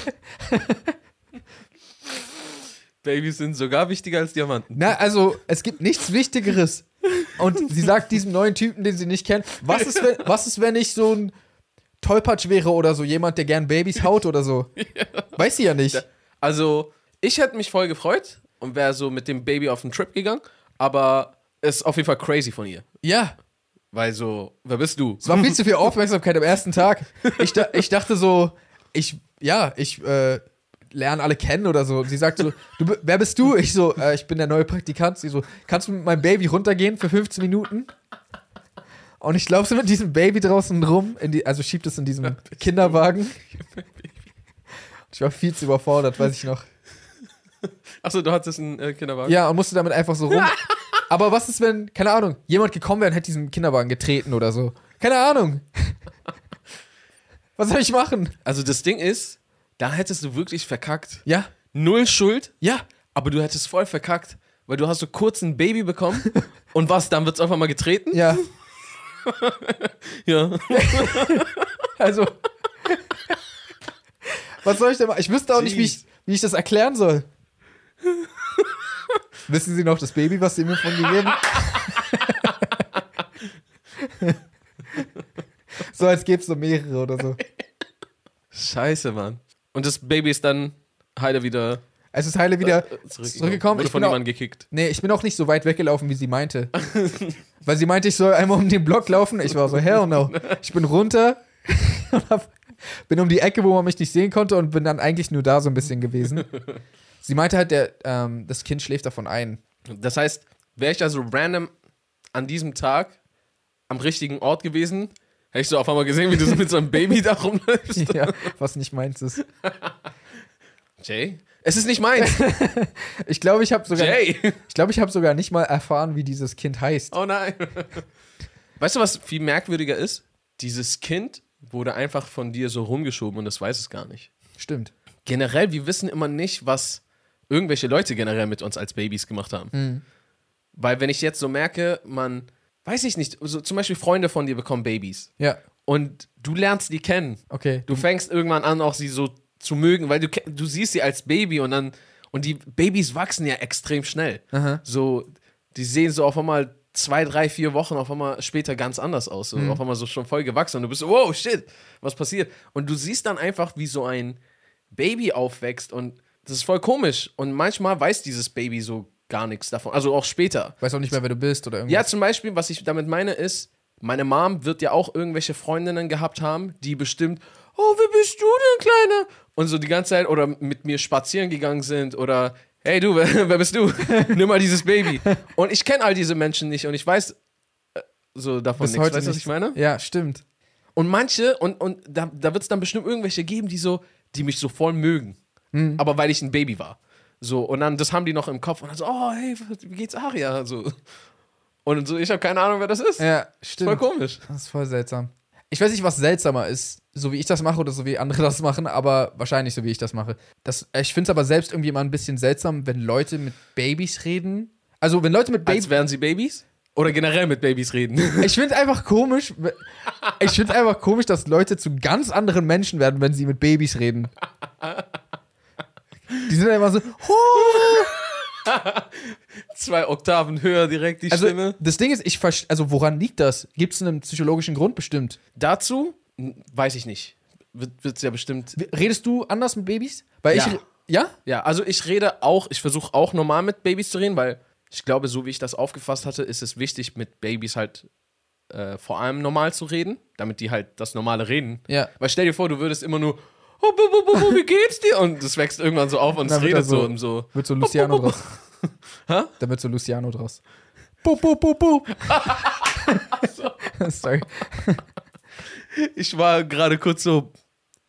Babys sind sogar wichtiger als Diamanten. Na, also, es gibt nichts Wichtigeres. Und sie sagt diesem neuen Typen, den sie nicht kennt, was ist, wenn, was ist, wenn ich so ein Tollpatsch wäre oder so, jemand, der gern Babys haut oder so? [laughs] Weiß sie ja nicht. Also, ich hätte mich voll gefreut und wäre so mit dem Baby auf einen Trip gegangen, aber es ist auf jeden Fall crazy von ihr. Ja, Weil so, wer bist du? es war viel zu viel Aufmerksamkeit am ersten Tag. Ich, da, ich dachte so, ich, ja, ich äh, lerne alle kennen oder so. Und sie sagt so, du, wer bist du? Ich so, äh, ich bin der neue Praktikant. Sie so, kannst du mit meinem Baby runtergehen für 15 Minuten? Und ich laufe so mit diesem Baby draußen rum, die, also schiebt es in diesem Kinderwagen. Ich war viel zu überfordert, weiß ich noch. [laughs] Achso, du hattest einen äh, Kinderwagen? Ja, und musste damit einfach so rum. [laughs] Aber was ist, wenn, keine Ahnung, jemand gekommen wäre und hätte diesen Kinderwagen getreten oder so? Keine Ahnung. [laughs] Was soll ich machen? Also das Ding ist, da hättest du wirklich verkackt. Ja, Null Schuld, ja. aber du hättest voll verkackt, weil du hast so kurz ein Baby bekommen und was, dann wird's einfach mal getreten? Ja, Ja. also. Was soll ich denn machen? Ich wüsste auch nicht, wie ich, Jeez. wie ich das erklären soll. [laughs] Wissen Sie noch das Baby, was Sie mir von gegeben? [laughs] so als gäbe es so mehrere oder so. Scheiße, Mann. Und das Baby ist dann heile wieder Es ist heile wieder äh, zurückgekommen. Wurde Ich von jemandem gekickt. nee, ich bin auch nicht so weit weggelaufen, wie sie meinte. [laughs] Weil sie meinte, ich soll einmal um den Block laufen. Ich war so, hell no. Ich bin runter bin um die Ecke, wo man mich nicht sehen konnte und bin dann eigentlich nur da so ein bisschen gewesen. Sie meinte halt, der, ähm, das Kind schläft davon ein. Das heißt, wäre ich also random an diesem Tag am richtigen Ort gewesen, hätte ich so auf einmal gesehen, wie du so mit so einem Baby da rumläufst. [laughs] ja, was nicht meins ist. [laughs] Jay? Es ist nicht meins. [laughs] Ich glaube, ich habe sogar, Jay! ich glaube, ich habe sogar nicht mal erfahren, wie dieses Kind heißt. Oh nein. Weißt du, was viel merkwürdiger ist? Dieses Kind wurde einfach von dir so rumgeschoben und das weiß es gar nicht. Stimmt. Generell, wir wissen immer nicht, was irgendwelche Leute generell mit uns als Babys gemacht haben. Weil wenn ich jetzt so merke, man, weiß ich nicht, so zum Beispiel Freunde von dir bekommen Babys Ja, und du lernst die kennen. okay. Du fängst irgendwann an, auch sie so zu mögen, weil du, du siehst sie als Baby und dann, und die Babys wachsen ja extrem schnell. Aha. So, die sehen so auf einmal zwei, drei, vier Wochen auf einmal später ganz anders aus. So, Mhm. Auf einmal so schon voll gewachsen und du bist so, wow, shit, was passiert? Und du siehst dann einfach, wie so ein Baby aufwächst und das ist voll komisch. Und manchmal weiß dieses Baby so gar nichts davon. Also auch später. Weiß auch nicht mehr, wer du bist oder Ja, irgendwas. zum Beispiel, was ich damit meine, ist, meine Mom wird ja auch irgendwelche Freundinnen gehabt haben, die bestimmt, oh, wer bist du denn, Kleine? Und so die ganze Zeit oder mit mir spazieren gegangen sind oder, hey du, [laughs] wer, wer bist du? [laughs] Nimm mal dieses Baby. Und ich kenne all diese Menschen nicht und ich weiß, äh, so davon Bis nichts. heute Weißt du, was ich meine? Ja, stimmt. Und manche, und, und da, da wird es dann bestimmt irgendwelche geben, die so, die mich so voll mögen. Mhm. Aber weil ich ein Baby war. So, und dann, das haben die noch im Kopf und dann so, oh, hey, wie geht's Aria? So. Und so, ich habe keine Ahnung, wer das ist. Ja, Voll stimmt. komisch. Das ist voll seltsam. Ich weiß nicht, was seltsamer ist, so wie ich das mache oder so wie andere [laughs] das machen, aber wahrscheinlich so wie ich das mache. Das, ich finde es aber selbst irgendwie immer ein bisschen seltsam, wenn Leute mit Babys reden. Also, wenn Leute mit Babys. Als wären sie Babys? Oder generell mit Babys reden. [laughs] Ich finde einfach komisch. Ich finde einfach komisch, dass Leute zu ganz anderen Menschen werden, wenn sie mit Babys reden. Die sind dann immer so. "Huh." [laughs] Zwei Oktaven höher direkt die Also Stimme. das Ding ist, ich verstehe. Also woran liegt das? Gibt es einen psychologischen Grund bestimmt? Dazu weiß ich nicht. Wird es ja bestimmt. Redest du anders mit Babys? Weil Ja. ich. Ja? Ja, also ich rede auch, ich versuche auch normal mit Babys zu reden, weil ich glaube, so wie ich das aufgefasst hatte, ist es wichtig, mit Babys halt äh, vor allem normal zu reden, damit die halt das normale reden. Ja. Weil stell dir vor, du würdest immer nur, oh, bu, bu, bu, bu, wie geht's dir? Und das wächst irgendwann so auf und es redet so, so- so. Wird so Luciano draus. Hä? Da wird so Luciano draus. Bup, bup, bup, bup. Sorry. Ich war gerade kurz so,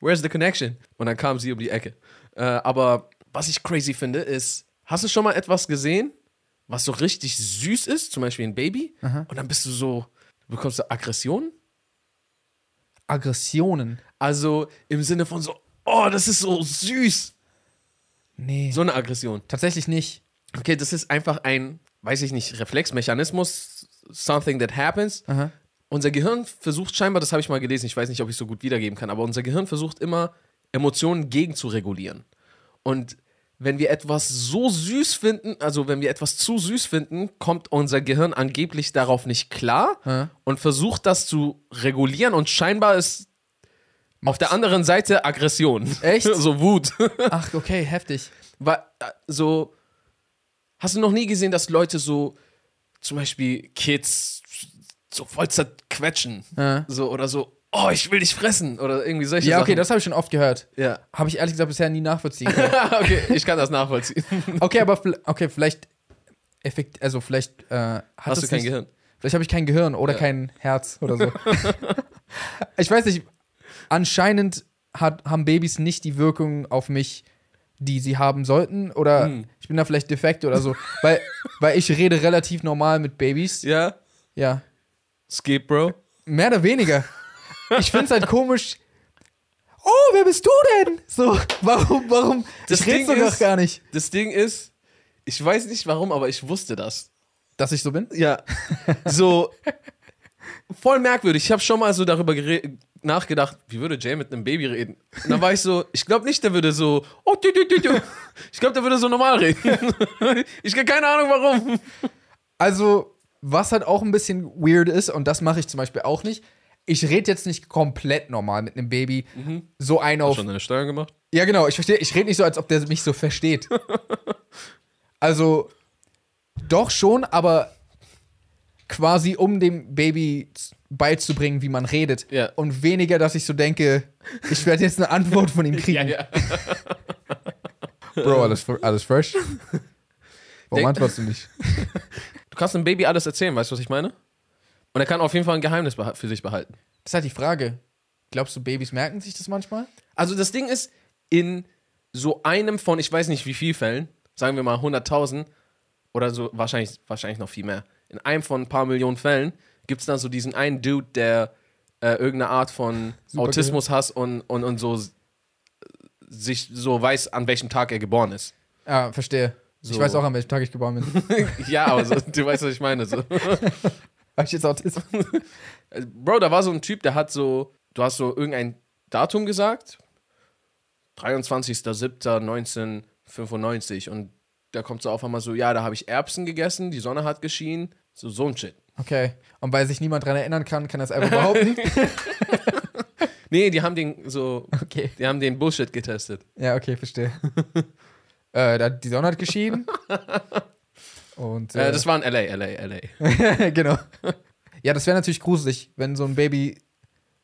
where's the connection? Und dann kam sie um die Ecke. Äh, aber was ich crazy finde, ist, hast du schon mal etwas gesehen, was so richtig süß ist, zum Beispiel ein Baby, und dann bist du so, du bekommst du Aggression? Aggressionen. Also im Sinne von so, oh, das ist so süß. Nee. So eine Aggression. Tatsächlich nicht. Okay, das ist einfach ein, weiß ich nicht, Reflexmechanismus, something that happens. Aha. Unser Gehirn versucht scheinbar, das habe ich mal gelesen, ich weiß nicht, ob ich es so gut wiedergeben kann, aber unser Gehirn versucht immer, Emotionen gegen zu regulieren. Und wenn wir etwas so süß finden, also wenn wir etwas zu süß finden, kommt unser Gehirn angeblich darauf nicht klar Ja. und versucht das zu regulieren und scheinbar ist auf der anderen Seite Aggression. Echt? [laughs] so Wut. [laughs] Ach, okay, heftig. War, äh, so, hast du noch nie gesehen, dass Leute so, zum Beispiel Kids, so voll zerquetschen? Ja. So, oder so, oh, ich will dich fressen. Oder irgendwie solche Ja, Sachen. okay, das habe ich schon oft gehört. Ja. Habe ich ehrlich gesagt bisher nie nachvollziehen [laughs] können. okay, ich kann das nachvollziehen. Okay, aber okay, vielleicht effekt, also vielleicht äh, hat Hast du kein nicht, Gehirn? Vielleicht habe ich kein Gehirn oder Ja. kein Herz oder so. ich weiß nicht. Anscheinend hat, haben Babys nicht die Wirkung auf mich, die sie haben sollten. Oder Hm. ich bin da vielleicht defekt oder so. weil, weil ich rede relativ normal mit Babys. Ja? Ja. Skip, Bro. Mehr oder weniger. Ich finde es halt komisch. Oh, wer bist du denn? So, warum, warum? Das ich rede doch gar nicht. Das Ding ist, ich weiß nicht warum, aber ich wusste das. Dass ich so bin? Ja. So, voll merkwürdig. Ich habe schon mal so darüber gere- nachgedacht, wie würde Jay mit einem Baby reden? Und dann war ich so, ich glaube nicht, der würde so, oh, du, du, du, du. Ich glaube, der würde so normal reden. [laughs] Ich habe keine Ahnung warum. Also, was halt auch ein bisschen weird ist, und das mache ich zum Beispiel auch nicht, ich rede jetzt nicht komplett normal mit einem Baby. So ein auf. Schon deine Steuern gemacht? Ja, genau, ich verstehe. Ich rede nicht so, als ob der mich so versteht. [laughs] also, doch schon, aber quasi um dem Baby z- beizubringen, wie man redet. Ja. Und weniger, dass ich so denke, ich werde jetzt eine Antwort von ihm [laughs] kriegen. ja. Bro, alles, alles fresh? Warum antwortest du nicht? [laughs] Du kannst einem Baby alles erzählen, weißt du, was ich meine? Und er kann auf jeden Fall ein Geheimnis für sich behalten. Das ist halt die Frage. Glaubst du, Babys merken sich das manchmal? Also das Ding ist, in so einem von, ich weiß nicht wie viel Fällen, sagen wir mal 100.000 oder so, wahrscheinlich, wahrscheinlich noch viel mehr, in einem von ein paar Millionen Fällen gibt es dann so diesen einen Dude, der äh, irgendeine Art von Supergehirn. Autismus hat und, und, und so sich so weiß, an welchem Tag er geboren ist. Ja, verstehe. Ich So. weiß auch, an welchem Tag ich geboren bin. [laughs] ja, aber so, du weißt, was ich meine. So. [laughs] Habe ich jetzt Autismus? [laughs] Bro, da war so ein Typ, der hat so, du hast so irgendein Datum gesagt, 23.07.1995 und der kommt so auf einmal so, ja, da habe ich Erbsen gegessen, die Sonne hat geschienen, so so ein Shit. Okay. Und weil sich niemand dran erinnern kann, kann es einfach behaupten? Nee, die haben den so, Okay. die haben den Bullshit getestet. Ja, okay, verstehe. [laughs] äh, da, die Sonne hat geschieden. Und äh, Äh, das war in LA, LA, LA. genau. Ja, das wäre natürlich gruselig, wenn so ein Baby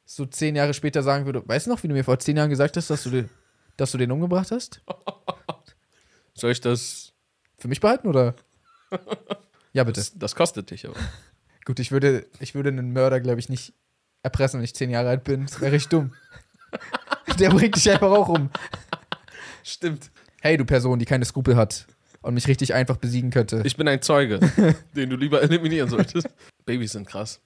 so zehn Jahre später sagen würde, weißt du noch, wie du mir vor zehn Jahren gesagt hast, dass du, den- dass du den umgebracht hast? [laughs] Soll ich das? Für mich behalten oder? [laughs] Ja, bitte. Das, das kostet dich aber. Gut, ich würde, ich würde einen Mörder, glaube ich, nicht erpressen, wenn ich zehn Jahre alt bin. Das wäre richtig dumm. [laughs] Der bringt dich einfach auch um. Stimmt. Hey, du Person, die keine Skrupel hat und mich richtig einfach besiegen könnte. Ich bin ein Zeuge, [laughs] den du lieber eliminieren solltest. Babys sind krass.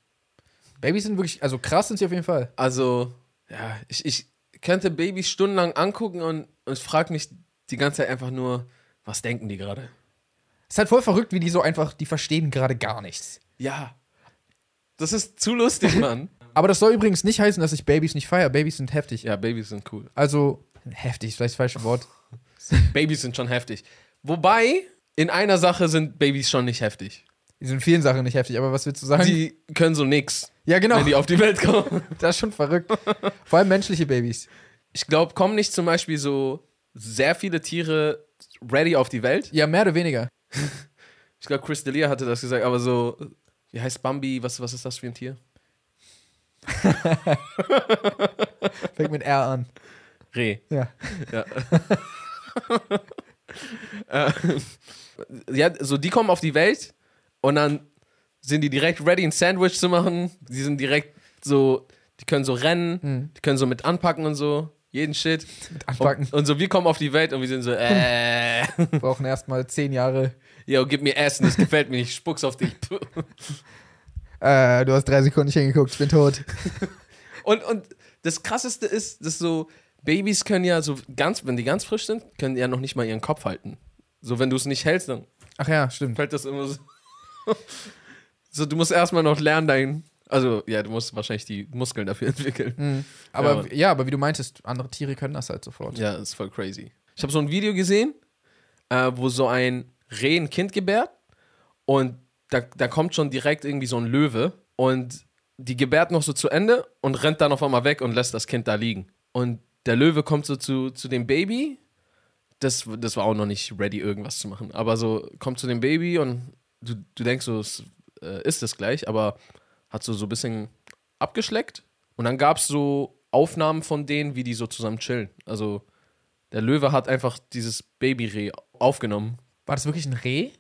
Babys sind wirklich, also krass sind sie auf jeden Fall. Also, ja, ich, ich könnte Babys stundenlang angucken und, und frage mich die ganze Zeit einfach nur, was denken die gerade? Es ist halt voll verrückt, wie die so einfach, die verstehen gerade gar nichts. Ja. Das ist zu lustig, Mann. [laughs] Aber das soll übrigens nicht heißen, dass ich Babys nicht feiere. Babys sind heftig. ja, Babys sind cool. Also, heftig ist vielleicht das falsche Wort. [laughs] Babys sind schon heftig. Wobei, in einer Sache sind Babys schon nicht heftig. Die sind in vielen Sachen nicht heftig, aber was willst du sagen? Die können so nix, ja, genau. wenn die auf die Welt kommen. [laughs] Das ist schon verrückt. Vor allem menschliche Babys. Ich glaube, kommen nicht zum Beispiel so sehr viele Tiere ready auf die Welt? Ja, mehr oder weniger. Ich glaube, Chris D'Elia hatte das gesagt, aber so, wie heißt Bambi? Was, was ist das für ein Tier? [laughs] Fängt mit R an. Reh. Ja. Ja. [laughs] Äh, ja, so die kommen auf die Welt und dann sind die direkt ready, ein Sandwich zu machen. Die sind direkt so, die können so rennen, die können so mit anpacken und so. Jeden Shit. Mit anpacken. Und, und so, wir kommen auf die Welt und wir sind so, äh, [laughs] Brauchen erstmal zehn Jahre. yo, gib mir Essen, das gefällt mir nicht, ich spuck's auf dich. [laughs] Äh, du hast drei Sekunden nicht hingeguckt, ich bin tot. [laughs] Und, und das Krasseste ist, dass so Babys können ja so ganz, wenn die ganz frisch sind, können die ja noch nicht mal ihren Kopf halten. So, wenn du es nicht hältst, dann Ach ja, stimmt. fällt das immer so. so, du musst erstmal noch lernen, dein. Also, ja, du musst wahrscheinlich die Muskeln dafür [laughs] entwickeln. Mhm. Aber Ja. ja, aber wie du meintest, andere Tiere können das halt sofort. Ja, das ist voll crazy. Ich habe so ein Video gesehen, äh, wo so ein Reh ein Kind gebärt und da, da kommt schon direkt irgendwie so ein Löwe und die gebärt noch so zu Ende und rennt dann auf einmal weg und lässt das Kind da liegen. Und der Löwe kommt so zu, zu dem Baby. Das, das war auch noch nicht ready, irgendwas zu machen. Aber so kommt zu dem Baby und du, du denkst so, es äh, ist es gleich, aber hat so, so ein bisschen abgeschleckt. Und dann gab es so Aufnahmen von denen, wie die so zusammen chillen. Also der Löwe hat einfach dieses Babyreh aufgenommen. War das wirklich ein Reh?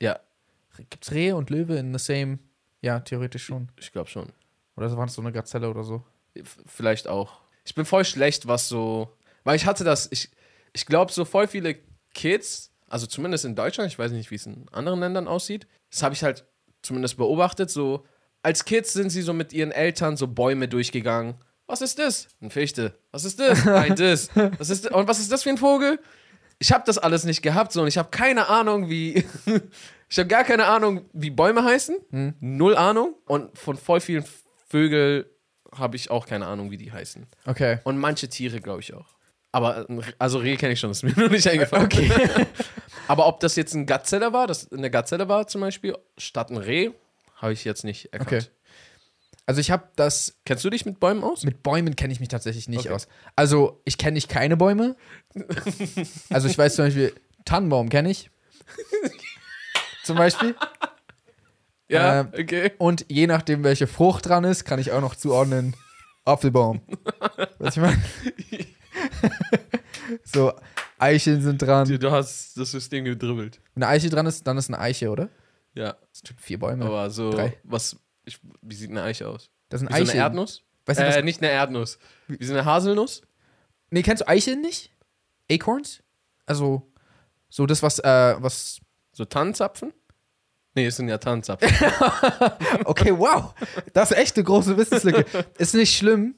Ja, Gibt's Rehe und Löwe in the same? Ja, theoretisch schon. ich glaube schon. Oder war das so eine Gazelle oder so? Vielleicht auch. Ich bin voll schlecht, was so. Weil ich hatte das, ich, ich glaube, so voll viele Kids, also zumindest in Deutschland, ich weiß nicht, wie es in anderen Ländern aussieht, das habe ich halt zumindest beobachtet, so als Kids sind sie so mit ihren Eltern so Bäume durchgegangen. Was ist das? Ein Fichte. Was ist das? [laughs] Ein das. Was ist das? Und was ist das für ein Vogel? Ich habe das alles nicht gehabt so und ich habe keine Ahnung, wie [laughs] ich habe gar keine Ahnung, wie Bäume heißen. Null Ahnung und von voll vielen Vögeln habe ich auch keine Ahnung, wie die heißen. Okay. Und manche Tiere, glaube ich auch. Aber, Re- also Reh kenne ich schon, das ist mir [laughs] nur nicht eingefallen. Okay. Aber ob das jetzt ein Gazelle war, das eine Gazelle war zum Beispiel, statt ein Reh, habe ich jetzt nicht erkannt. Okay. Also ich habe das Kennst du dich mit Bäumen aus? mit Bäumen kenne ich mich tatsächlich nicht Okay. aus. Also ich kenne nicht keine Bäume. Also ich weiß zum Beispiel Tannenbaum kenne ich. zum Beispiel. [laughs] Ja, Ähm, okay. Und je nachdem, welche Frucht dran ist, kann ich auch noch zuordnen Apfelbaum. Was ich meine? [laughs] so, Eicheln sind dran. Du hast das System gedribbelt. Wenn eine Eiche dran ist, dann ist eine Eiche, oder? Ja, Das sind vier Bäume. aber so, Drei. was, ich, wie sieht eine Eiche aus? Das sind Wie so eine. Erdnuss? Weißt du, äh, was, nicht eine Erdnuss. Wie so eine Haselnuss? nee, kennst du Eicheln nicht? Acorns? Also, so das, was, äh, was. So Tannenzapfen? Nee, es sind ja Tannenzapfen. [laughs] Okay, wow. Das ist echt eine große Wissenslücke. Ist nicht schlimm.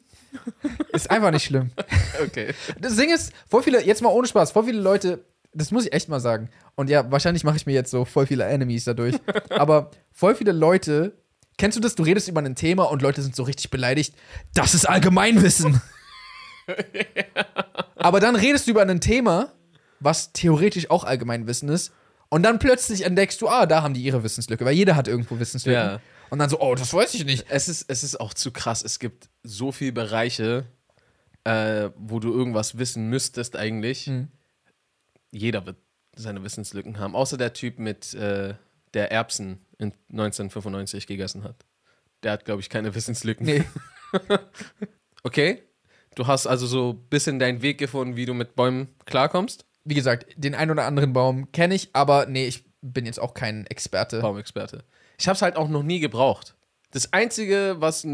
Ist einfach nicht schlimm. [laughs] okay. Das Ding ist, voll viele, jetzt mal ohne Spaß, voll viele Leute, das muss ich echt mal sagen. Und ja, wahrscheinlich mache ich mir jetzt so voll viele Enemies dadurch. [laughs] aber voll viele Leute, kennst du das? Du redest über ein Thema und Leute sind so richtig beleidigt. Das ist Allgemeinwissen. [laughs] aber dann redest du über ein Thema, was theoretisch auch Allgemeinwissen ist. Und dann plötzlich entdeckst du, ah, da haben die ihre Wissenslücke, weil jeder hat irgendwo Wissenslücken. Ja. Und dann so, oh, das weiß ich nicht. Es ist, es ist auch zu krass. Es gibt so viele Bereiche, äh, wo du irgendwas wissen müsstest eigentlich. Mhm. Jeder wird seine Wissenslücken haben. Außer der Typ mit äh, der Erbsen in 1995 gegessen hat. Der hat, glaube ich, keine Wissenslücken. Nee. [laughs] Okay. Du hast also so ein bisschen deinen Weg gefunden, wie du mit Bäumen klarkommst. Wie gesagt, den ein oder anderen Baum kenne ich, aber nee, ich bin jetzt auch kein Experte. Baumexperte. Ich habe es halt auch noch nie gebraucht. Das Einzige, was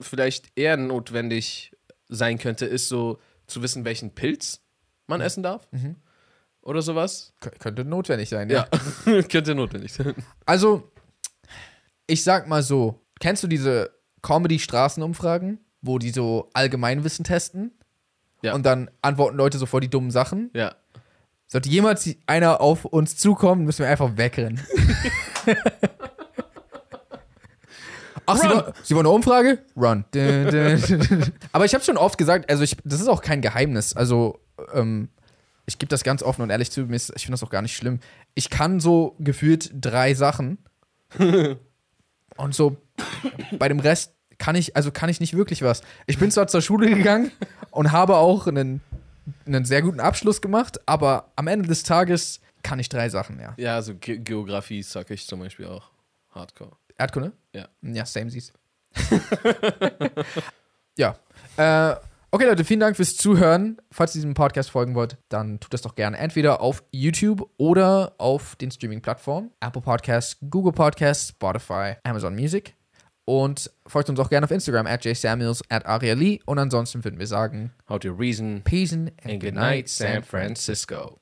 vielleicht eher notwendig sein könnte, ist so zu wissen, welchen Pilz man essen darf. Oder sowas. Kö- Könnte notwendig sein, ja. Ja, [laughs] könnte notwendig sein. Also, ich sag mal so, kennst du diese Comedy-Straßenumfragen, wo die so Allgemeinwissen testen? Ja. Und dann antworten Leute so vor die dummen Sachen? Ja. Sollte jemals einer auf uns zukommen, müssen wir einfach wegrennen. [laughs] Ach, Sie, Sie wollen eine Umfrage? Run. [laughs] Aber ich habe schon oft gesagt, also ich, das ist auch kein Geheimnis. Also, ähm, ich gebe das ganz offen und ehrlich zu, ich finde das auch gar nicht schlimm. Ich kann so gefühlt drei Sachen. [laughs] und so bei dem Rest kann ich, also kann ich nicht wirklich was. Ich bin zwar zur Schule gegangen und habe auch einen, einen sehr guten Abschluss gemacht, aber am Ende des Tages kann ich drei Sachen, ja. Ja, also Ge Geografie sag ich zum Beispiel auch. Hardcore. Erdkunde? Ja. Ja, same siehst. [laughs] ja. Äh, okay, Leute, vielen Dank fürs Zuhören. Falls ihr diesem Podcast folgen wollt, dann tut das doch gerne entweder auf YouTube oder auf den Streaming-Plattformen. Apple Podcasts, Google Podcasts, Spotify, Amazon Music. Und folgt uns auch gerne auf Instagram at jsamuels at ariali. Und ansonsten würden wir sagen, How to reason Peace and and good night, San Francisco.